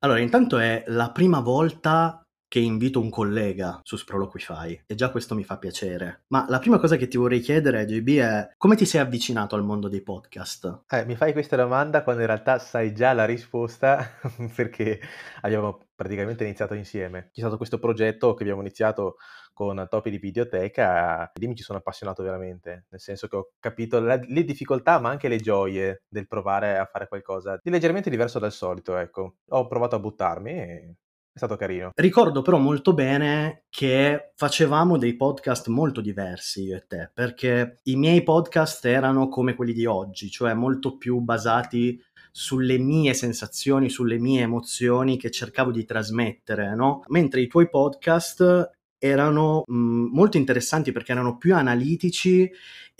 Allora, intanto è la prima volta che invito un collega su Sproloquify e già questo mi fa piacere. Ma la prima cosa che ti vorrei chiedere, JB, è come ti sei avvicinato al mondo dei podcast? Eh, mi fai questa domanda quando in realtà sai già la risposta perché abbiamo praticamente iniziato insieme. C'è stato questo progetto che abbiamo iniziato con Topi di Videoteca e lì mi ci sono appassionato veramente, nel senso che ho capito la, le difficoltà ma anche le gioie del provare a fare qualcosa di leggermente diverso dal solito, ecco. Ho provato a buttarmi e è stato carino. Ricordo però molto bene che facevamo dei podcast molto diversi io e te, perché i miei podcast erano come quelli di oggi, cioè molto più basati sulle mie sensazioni, sulle mie emozioni che cercavo di trasmettere, no? Mentre i tuoi podcast erano mh, molto interessanti perché erano più analitici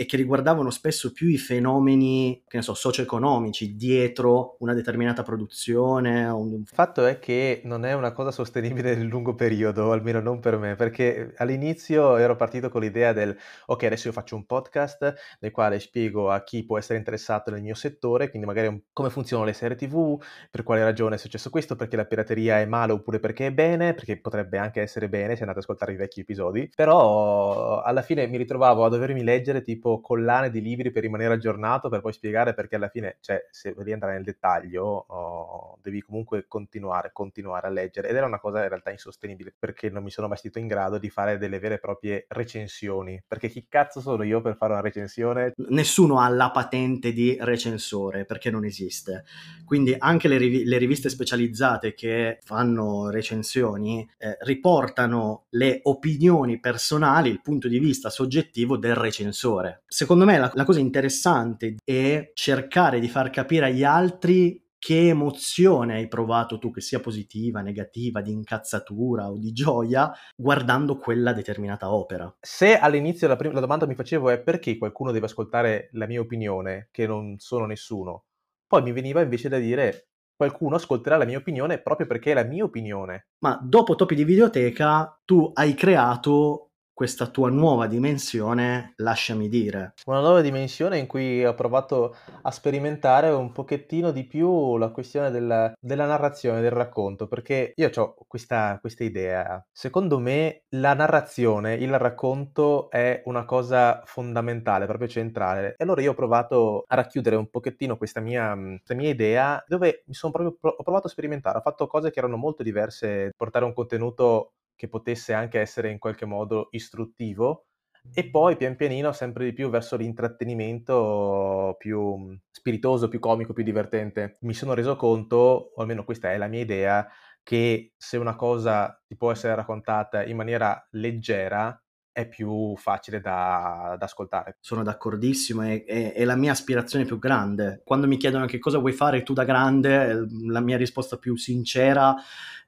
e che riguardavano spesso più i fenomeni, che ne so, socio-economici dietro una determinata produzione. Un... Il fatto è che non è una cosa sostenibile nel lungo periodo, almeno non per me, perché all'inizio ero partito con l'idea del ok, adesso io faccio un podcast nel quale spiego a chi può essere interessato nel mio settore, quindi magari come funzionano le serie TV, per quale ragione è successo questo, perché la pirateria è male oppure perché è bene, perché potrebbe anche essere bene se andate ad ascoltare i vecchi episodi, però alla fine mi ritrovavo a dovermi leggere tipo tipo collane di libri per rimanere aggiornato, per poi spiegare perché alla fine, cioè, se devi entrare nel dettaglio, oh, devi comunque continuare, continuare a leggere. Ed era una cosa in realtà insostenibile, perché non mi sono mai stato in grado di fare delle vere e proprie recensioni. Perché chi cazzo sono io per fare una recensione? Nessuno ha la patente di recensore, perché non esiste. Quindi anche le, riv- le riviste specializzate che fanno recensioni eh, riportano le opinioni personali, il punto di vista soggettivo del recensore. Secondo me la, la cosa interessante è cercare di far capire agli altri che emozione hai provato tu, che sia positiva, negativa, di incazzatura o di gioia, guardando quella determinata opera. Se all'inizio la, prima, la domanda mi facevo è perché qualcuno deve ascoltare la mia opinione, che non sono nessuno, poi mi veniva invece da dire qualcuno ascolterà la mia opinione proprio perché è la mia opinione. Ma dopo Topi di Videoteca tu hai creato questa tua nuova dimensione, lasciami dire. Una nuova dimensione in cui ho provato a sperimentare un pochettino di più la questione della, della narrazione, del racconto, perché io ho questa, questa idea. Secondo me la narrazione, il racconto è una cosa fondamentale, proprio centrale. E allora io ho provato a racchiudere un pochettino questa mia, questa mia idea, dove mi sono proprio ho provato a sperimentare, ho fatto cose che erano molto diverse, portare un contenuto che potesse anche essere in qualche modo istruttivo e poi pian pianino sempre di più verso l'intrattenimento più mhmm, spiritoso, più comico, più divertente. Mi sono reso conto, o almeno questa è la mia idea, che se una cosa ti può essere raccontata in maniera leggera è più facile da, da ascoltare. Sono d'accordissimo, è, è, è, la mia aspirazione più grande. Quando mi chiedono che cosa vuoi fare tu da grande, la mia risposta più sincera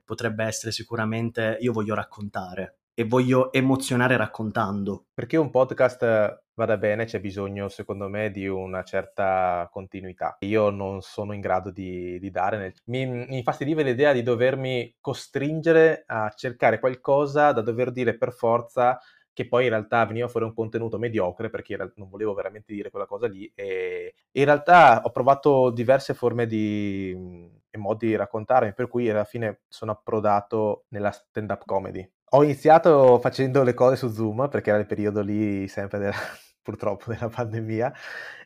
potrebbe essere sicuramente io voglio raccontare e voglio emozionare raccontando. Perché un podcast vada bene c'è bisogno, secondo me, di una certa continuità. Io non sono in grado di, di dare. Nel... Mi, mi infastidiva l'idea di dovermi costringere a cercare qualcosa da dover dire per forza che poi in realtà veniva fuori un contenuto mediocre perché non volevo veramente dire quella cosa lì e in realtà ho provato diverse forme di e modi di raccontarmi per cui alla fine sono approdato nella stand up comedy. Ho iniziato facendo le cose su Zoom perché era il periodo lì sempre della, purtroppo della pandemia.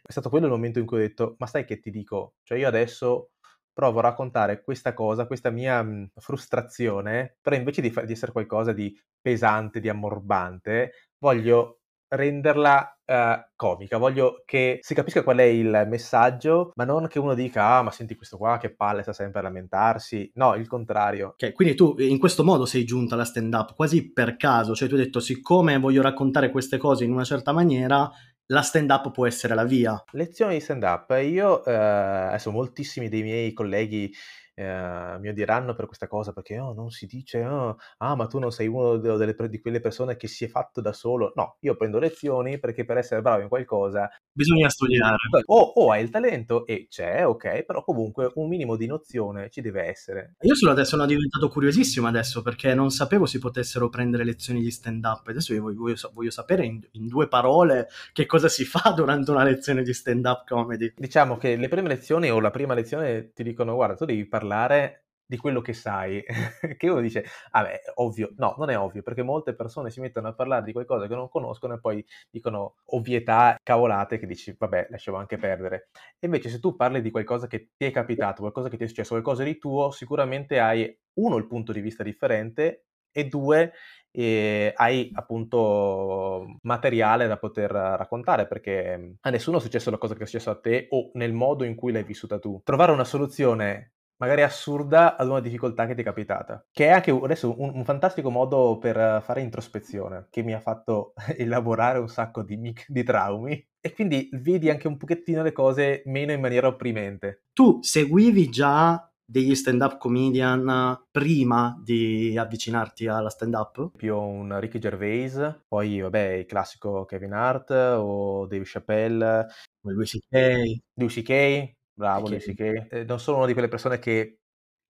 È stato quello il momento in cui ho detto ma sai che ti dico? Cioè io adesso provo a raccontare questa cosa, questa mia mh, frustrazione, però invece di, fa- di, essere qualcosa di pesante, di ammorbante, voglio renderla uh, comica, voglio che si capisca qual è il messaggio, ma non che uno dica, ah, ma senti questo qua, che palle, sta sempre a lamentarsi. No, il contrario. Ok, quindi tu in questo modo sei giunta alla stand-up, quasi per caso, cioè tu hai detto, siccome voglio raccontare queste cose in una certa maniera, la stand up può essere la via. Lezioni di stand up. Io, eh, adesso moltissimi dei miei colleghi eh, mi odieranno per questa cosa perché oh, non si dice oh, ah ma tu non sei uno delle, di quelle persone che si è fatto da solo no io prendo lezioni perché per essere bravo in qualcosa bisogna studiare. O, o hai il talento e c'è ok però comunque un minimo di nozione ci deve essere. Io solo adesso sono diventato curiosissimo adesso perché non sapevo si potessero prendere lezioni di stand up adesso io voglio, voglio, voglio sapere in, in due parole che cosa si fa durante una lezione di stand up comedy. Diciamo che le prime lezioni o la prima lezione ti dicono guarda tu devi parlare parlare di quello che sai, che uno dice, vabbè, ovvio, no, non è ovvio, perché molte persone si mettono a parlare di qualcosa che non conoscono e poi dicono ovvietà, cavolate, che dici, vabbè, lasciamo anche perdere. E invece se tu parli di qualcosa che ti è capitato, qualcosa che ti è successo, qualcosa di tuo, sicuramente hai, uno, il punto di vista differente e due, e hai appunto materiale da poter raccontare perché a nessuno è successo la cosa che è successo a te o nel modo in cui l'hai vissuta tu. Trovare una soluzione magari assurda ad una difficoltà che ti è capitata, che è anche adesso un, un fantastico modo per fare introspezione, che mi ha fatto elaborare un sacco di, di traumi e quindi vedi anche un pochettino le cose meno in maniera opprimente. Tu seguivi già degli stand-up comedian prima di avvicinarti alla stand-up? Più un Ricky Gervais, poi vabbè il classico Kevin Hart o Dave Chappelle. Louis C.K. Louis C.K., bravo Louis C.K. Eh, non sono una di quelle persone che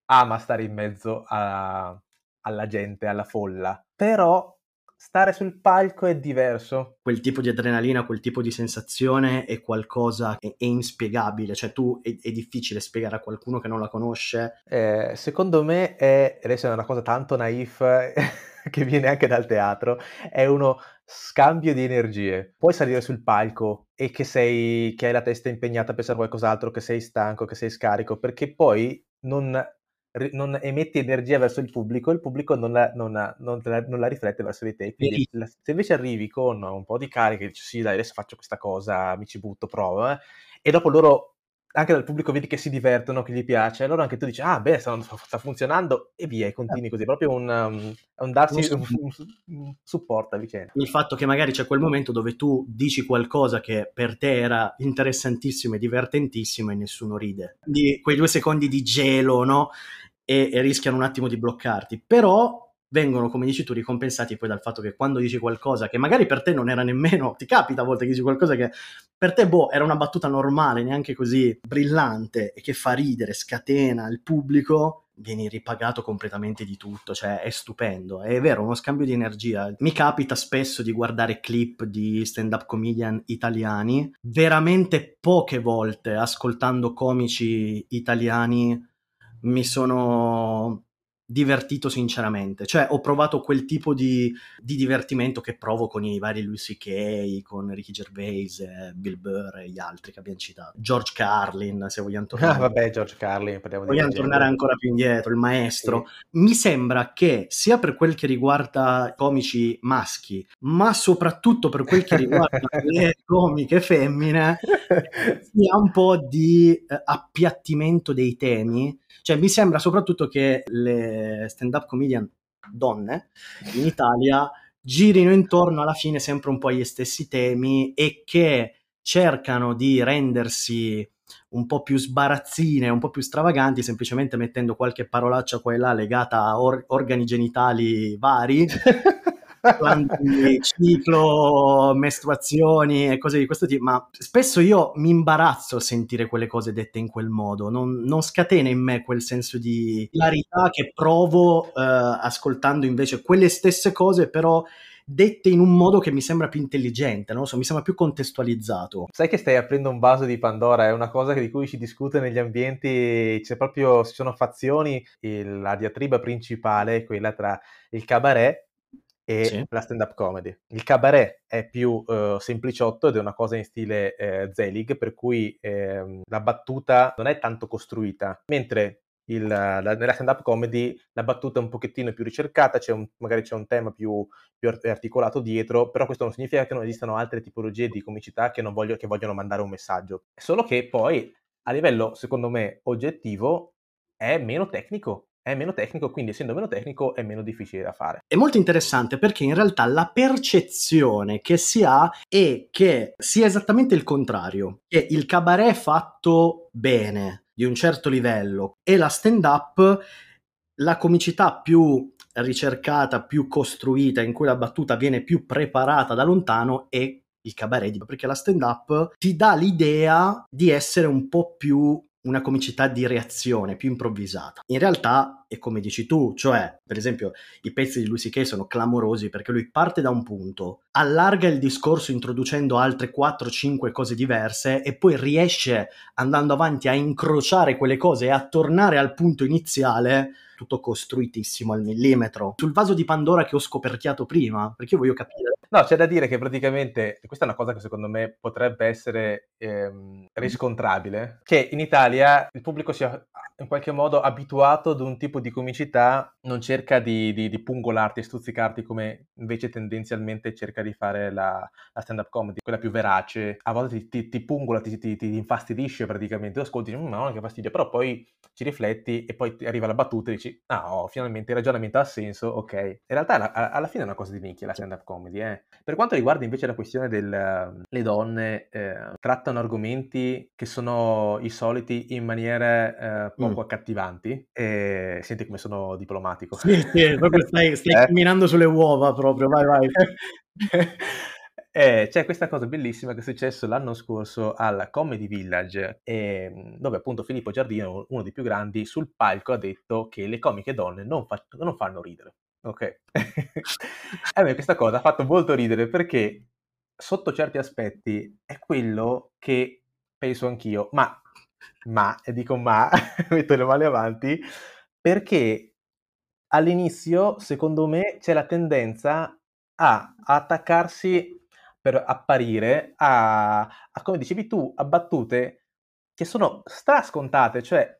ama stare in mezzo a, alla gente, alla folla, però stare sul palco è diverso. Quel tipo di adrenalina, quel tipo di sensazione è qualcosa che è inspiegabile, cioè tu è, è difficile spiegare a qualcuno che non la conosce. Eh, secondo me è, adesso è una cosa tanto naif che viene anche dal teatro, è uno scambio di energie. Puoi salire sul palco e che sei che hai la testa impegnata a pensare a qualcos'altro, che sei stanco, che sei scarico, perché poi non non emetti energia verso il pubblico, il pubblico non la, non la, non la, non la riflette verso di te. Quindi, se invece arrivi con un po' di carica e dici sì, dai, adesso faccio questa cosa, mi ci butto, provo, eh, e dopo loro anche dal pubblico vedi che si divertono, che gli piace, allora anche tu dici, ah beh, sta, sta funzionando, e via, e continui così, proprio un, um, un darsi un, un, supporto a vicenda. Il fatto che magari c'è quel momento dove tu dici qualcosa che per te era interessantissimo e divertentissimo e nessuno ride. Di quei due secondi di gelo, no? e, e rischiano un attimo di bloccarti, però vengono, come dici tu, ricompensati poi dal fatto che quando dici qualcosa che magari per te non era nemmeno, ti capita a volte che dici qualcosa che per te, boh, era una battuta normale, neanche così brillante e che fa ridere, scatena il pubblico, vieni ripagato completamente di tutto, cioè è stupendo, è vero, uno scambio di energia. Mi capita spesso di guardare clip di stand-up comedian italiani, veramente poche volte ascoltando comici italiani mi sono divertito sinceramente, cioè ho provato quel tipo di, di, divertimento che provo con i vari Louis C.K., con Ricky Gervais, Bill Burr e gli altri che abbiamo citato, George Carlin se vogliamo tornare. Ah vabbè George Carlin, vogliamo tornare ancora più indietro, il maestro. Sì. Mi sembra che sia per quel che riguarda comici maschi, ma soprattutto per quel che riguarda le comiche femmine, sia un po' di eh, appiattimento dei temi cioè, mi sembra soprattutto che le stand-up comedian donne in Italia girino intorno alla fine sempre un po' agli stessi temi e che cercano di rendersi un po' più sbarazzine, un po' più stravaganti, semplicemente mettendo qualche parolaccia qua e là legata a or- organi genitali vari ciclo, mestruazioni e cose di questo tipo, ma spesso io mi imbarazzo a sentire quelle cose dette in quel modo, non, non scatena in me quel senso di hilarità che provo eh, ascoltando invece quelle stesse cose, però dette in un modo che mi sembra più intelligente, non lo so, mi sembra più contestualizzato. Sai che stai aprendo un vaso di Pandora, è una cosa di cui si discute negli ambienti, c'è proprio, ci sono fazioni, il, la diatriba principale, quella tra il cabaret e sì. la stand-up comedy. Il cabaret è più uh, sempliciotto ed è una cosa in stile eh, Zelig, per cui eh, la battuta non è tanto costruita, mentre il, la, nella stand-up comedy la battuta è un pochettino più ricercata, c'è un, magari c'è un tema più, più, articolato dietro, però questo non significa che non esistano altre tipologie di comicità che, voglio, che vogliono mandare un messaggio. Solo che poi, a livello, secondo me, oggettivo, è meno tecnico è meno tecnico, quindi essendo meno tecnico è meno difficile da fare. È molto interessante perché in realtà la percezione che si ha è che sia esattamente il contrario, che il cabaret fatto bene, di un certo livello, e la stand-up, la comicità più ricercata, più costruita, in cui la battuta viene più preparata da lontano, è il cabaret, perché la stand-up ti dà l'idea di essere un po' più una comicità di reazione più improvvisata. In realtà è come dici tu, cioè, per esempio, i pezzi di Lucy Kay sono clamorosi perché lui parte da un punto, allarga il discorso introducendo altre 4-5 cose diverse e poi riesce andando avanti a incrociare quelle cose e a tornare al punto iniziale tutto costruitissimo al millimetro. Sul vaso di Pandora che ho scoperchiato prima, perché io voglio capire No, c'è da dire che praticamente, questa è una cosa che secondo me potrebbe essere ehm, riscontrabile, che in Italia il pubblico sia in qualche modo abituato ad un tipo di comicità, non cerca di, di, di pungolarti e stuzzicarti come invece tendenzialmente cerca di fare la, la stand-up comedy, quella più verace, a volte ti, ti, ti pungola, ti, ti, ti, infastidisce praticamente, tu ascolti, ma non che fastidio, però poi ci rifletti e poi arriva la battuta e dici, ah, oh, finalmente il ragionamento ha senso, ok. In realtà alla, alla fine è una cosa di nicchia la stand-up comedy, eh. Per quanto riguarda invece la questione delle donne, eh, trattano argomenti che sono i soliti in maniere eh, poco mm. accattivanti. E senti come sono diplomatico. Sì, sì, proprio stai, stai eh? camminando sulle uova proprio, vai, vai. Eh, c'è questa cosa bellissima che è successo l'anno scorso al Comedy Village, eh, dove appunto Filippo Giardino, uno dei più grandi, sul palco ha detto che le comiche donne non, fa- non fanno ridere. Ok. a me questa cosa ha fatto molto ridere perché sotto certi aspetti è quello che penso anch'io, ma, ma, e dico ma, metto le mani avanti, perché all'inizio, secondo me, c'è la tendenza a attaccarsi per apparire a, a, come dicevi tu, a battute che sono strascontate, cioè,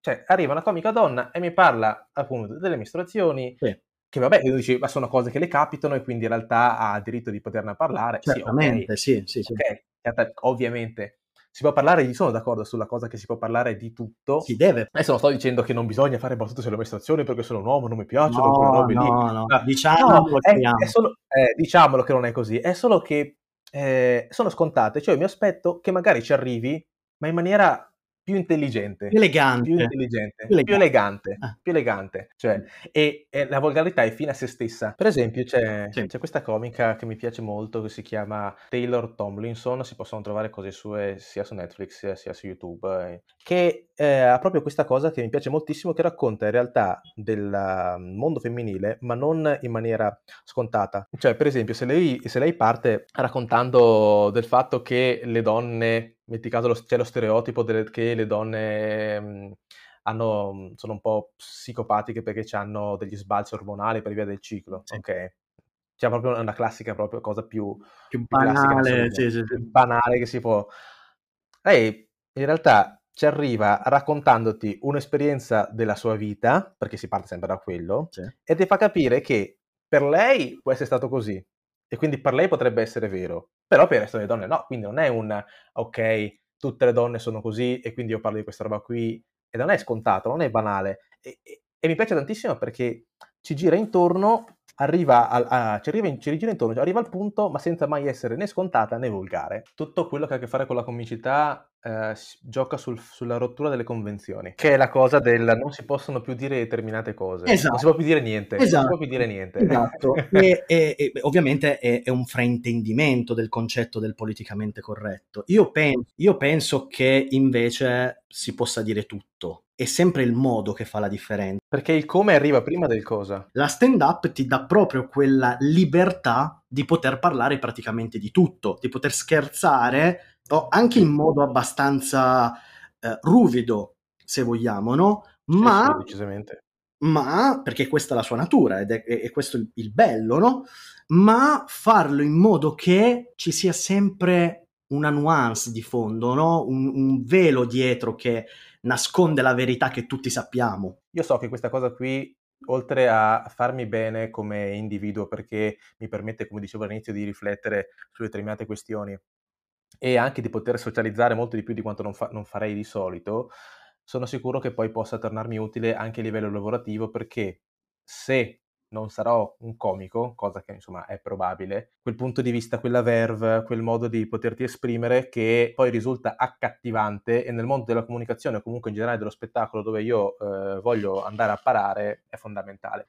cioè arriva una comica donna e mi parla appunto delle mestruazioni, sì che vabbè, tu dici, ma sono cose che le capitano e quindi in realtà ha diritto di poterne parlare. Certamente, sì, okay. sì, sì, okay. Ovviamente. Si può parlare, io sono d'accordo sulla cosa che si può parlare di tutto. Si deve. Adesso non sto dicendo che non bisogna fare battute sulle amministrazioni perché sono un uomo, non mi piacciono no, robe no, lì. No, no, diciamolo, no, è, è solo, eh, diciamolo che non è così, è solo che eh, sono scontate, cioè mi aspetto che magari ci arrivi, ma in maniera più intelligente, elegante, più intelligente, più elegante, più elegante, ah. più elegante. Cioè, e, e, la volgarità è fine a se stessa. Per esempio, c'è, sì. c'è, questa comica che mi piace molto che si chiama Taylor Tomlinson. Si possono trovare cose sue sia su Netflix sia su YouTube. Eh, che eh, ha proprio questa cosa che mi piace moltissimo, che racconta in realtà del mm, mondo femminile, ma non in maniera scontata. Cioè, per esempio, se lei, se lei parte raccontando del fatto che le donne metti caso lo, c'è lo stereotipo delle, che le donne mh, mhmm, hanno, mhmm, sono un po' psicopatiche perché hanno degli sbalzi ormonali per via del ciclo, sì. ok? C'è proprio una classica proprio cosa più, più banale, più, sì, sì, più banale che si può... Lei in realtà ci arriva raccontandoti un'esperienza della sua vita, perché si parte sempre da quello, e ti fa capire che per lei può essere stato così, e quindi per lei potrebbe essere vero, però per il resto delle donne no, quindi non è un ok, tutte le donne sono così e quindi io parlo di questa roba qui e non è scontato, non è banale e, e, e mi piace tantissimo perché ci gira intorno arriva, a, a, ci, arriva in, ci rigira intorno, arriva al punto, ma senza mai essere né scontata né volgare. Tutto quello che ha a che fare con la comicità eh, gioca sul, sulla rottura delle convenzioni, che è la cosa del non si possono più dire determinate cose, esatto. non si può più dire niente. Esatto. Non si può più dire niente. Esatto. e, e, e, ovviamente è, è, un fraintendimento del concetto del politicamente corretto. Io, pen, io penso che invece si possa dire tutto è sempre il modo che fa la differenza. Perché il come arriva prima del cosa. La stand-up ti dà proprio quella libertà di poter parlare praticamente di tutto, di poter scherzare oh, anche in modo abbastanza eh, ruvido, se vogliamo, no? Ma, sì, decisamente. ma perché questa è la sua natura ed è, è questo il, il bello, no? Ma farlo in modo che ci sia sempre una nuance di fondo, no? un, un velo dietro che nasconde la verità che tutti sappiamo. Io so che questa cosa qui, oltre a farmi bene come individuo, perché mi permette, come dicevo all'inizio, di riflettere su determinate questioni e anche di poter socializzare molto di più di quanto non, fa- non farei di solito, sono sicuro che poi possa tornarmi utile anche a livello lavorativo perché se non sarò un comico, cosa che insomma è probabile, quel punto di vista, quella verve, quel modo di poterti esprimere che poi risulta accattivante e nel mondo della comunicazione o comunque in generale dello spettacolo dove io eh, voglio andare a parare è fondamentale.